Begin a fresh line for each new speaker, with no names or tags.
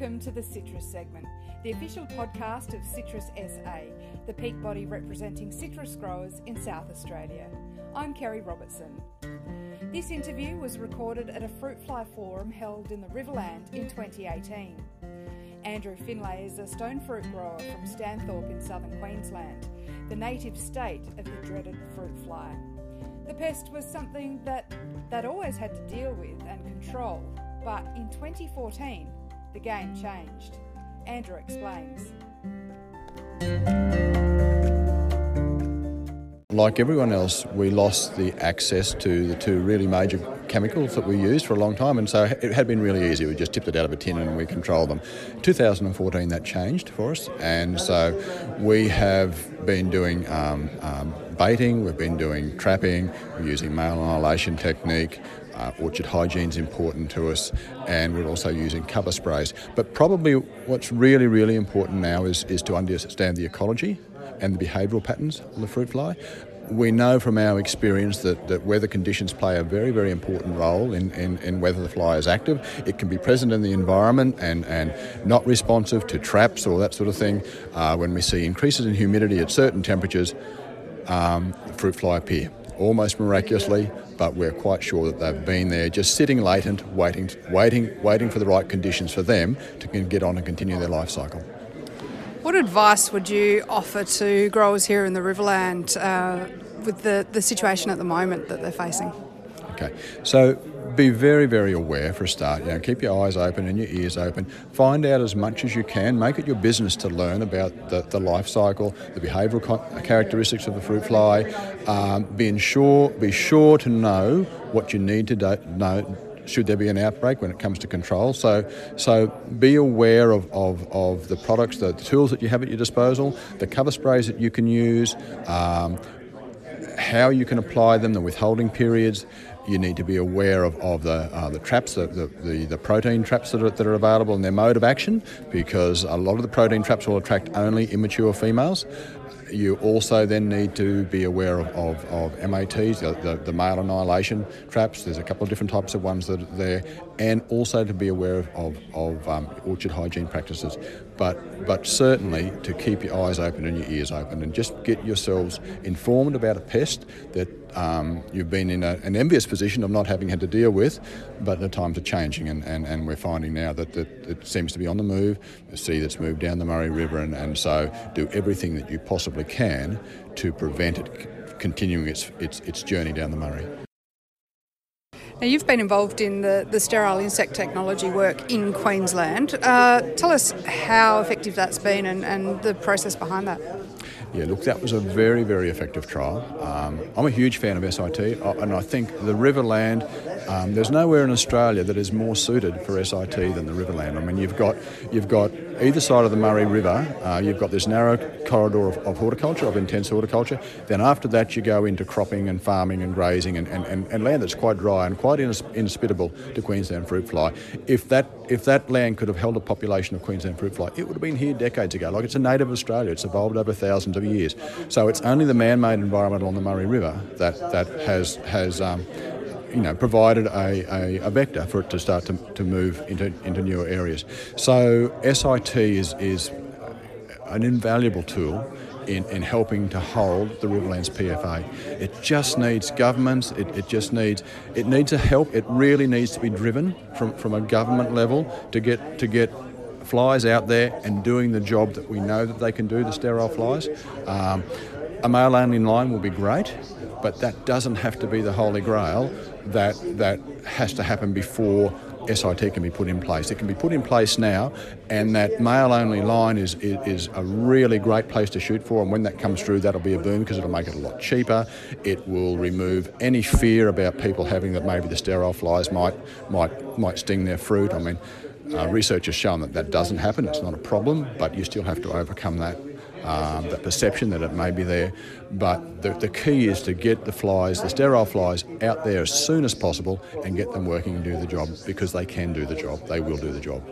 Welcome to the Citrus segment, the official podcast of Citrus SA, the peak body representing citrus growers in South Australia. I'm Kerry Robertson. This interview was recorded at a fruit fly forum held in the Riverland in 2018. Andrew Finlay is a stone fruit grower from Stanthorpe in southern Queensland, the native state of the dreaded fruit fly. The pest was something that they'd always had to deal with and control, but in 2014, the game changed. Andrew explains.
Like everyone else, we lost the access to the two really major chemicals that we used for a long time, and so it had been really easy. We just tipped it out of a tin and we controlled them. 2014, that changed for us, and so we have been doing um, um, baiting, we've been doing trapping, we're using male annihilation technique. Uh, orchard hygiene is important to us, and we're also using cover sprays. But probably what's really, really important now is, is to understand the ecology and the behavioural patterns of the fruit fly. We know from our experience that, that weather conditions play a very, very important role in, in, in whether the fly is active. It can be present in the environment and, and not responsive to traps or that sort of thing. Uh, when we see increases in humidity at certain temperatures, um, fruit fly appear almost miraculously, but we're quite sure that they've been there, just sitting latent, waiting, waiting, waiting for the right conditions for them to get on and continue their life cycle.
What advice would you offer to growers here in the Riverland uh, with the, the situation at the moment that they're facing?
Okay, so be very, very aware for a start. You know, keep your eyes open and your ears open. Find out as much as you can. Make it your business to learn about the, the life cycle, the behavioural characteristics of the fruit fly. Um, be sure, be sure to know what you need to do, know should there be an outbreak when it comes to control. So, so be aware of, of, of the products, the, the tools that you have at your disposal, the cover sprays that you can use, um, how you can apply them, the withholding periods. You need to be aware of, of the, uh, the traps, the, the, the, protein traps that are, that are available and their mode of action, because a lot of the protein traps will attract only immature females. You also then need to be aware of, of, of MATs, the, the, the, male annihilation traps. There's a couple of different types of ones that are there, and also to be aware of, of, of um, orchard hygiene practices. But, but certainly to keep your eyes open and your ears open and just get yourselves informed about a pest that um, you've been in a, an envious position of not having had to deal with, but the times are changing, and, and, and we're finding now that, that it seems to be on the move. The sea that's moved down the Murray River, and, and so do everything that you possibly can to prevent it continuing its, its, its journey down the Murray.
Now, you've been involved in the, the sterile insect technology work in Queensland. Uh, tell us how effective that's been and, and the process behind that.
Yeah, look, that was a very, very effective trial. Um, I'm a huge fan of SIT, uh, and I think the Riverland, um, there's nowhere in Australia that is more suited for SIT than the Riverland. I mean, you've got, you've got either side of the Murray River, uh, you've got this narrow corridor of, of, horticulture, of intense horticulture. Then after that, you go into cropping and farming and grazing and, and, and, and land that's quite dry and quite inhospitable to Queensland fruit fly. If that, if that land could have held a population of Queensland fruit fly, it would have been here decades ago. Like it's a native of Australia, it's evolved over thousands of years. So it's only the man-made environment along the Murray River that, that has, has um, you know, provided a, a, a, vector for it to start to, to move into, into newer areas. So SIT is, is an invaluable tool in, in helping to hold the Riverlands PFA. It just needs governments, it, it just needs it needs a help, it really needs to be driven from, from a government level to get to get flies out there and doing the job that we know that they can do, the sterile flies. Um, a male only line will be great, but that doesn't have to be the holy grail. That that has to happen before SIT can be put in place. It can be put in place now, and that male only line is, is, is, a really great place to shoot for. And when that comes through, that'll be a boom because it'll make it a lot cheaper. It will remove any fear about people having that maybe the sterile flies might might might sting their fruit. I mean, uh, research has shown that that doesn't happen. It's not a problem, but you still have to overcome that um, the perception that it may be there. But the, the key is to get the flies, the sterile flies, out there as soon as possible and get them working and do the job because they can do the job. They will do the job.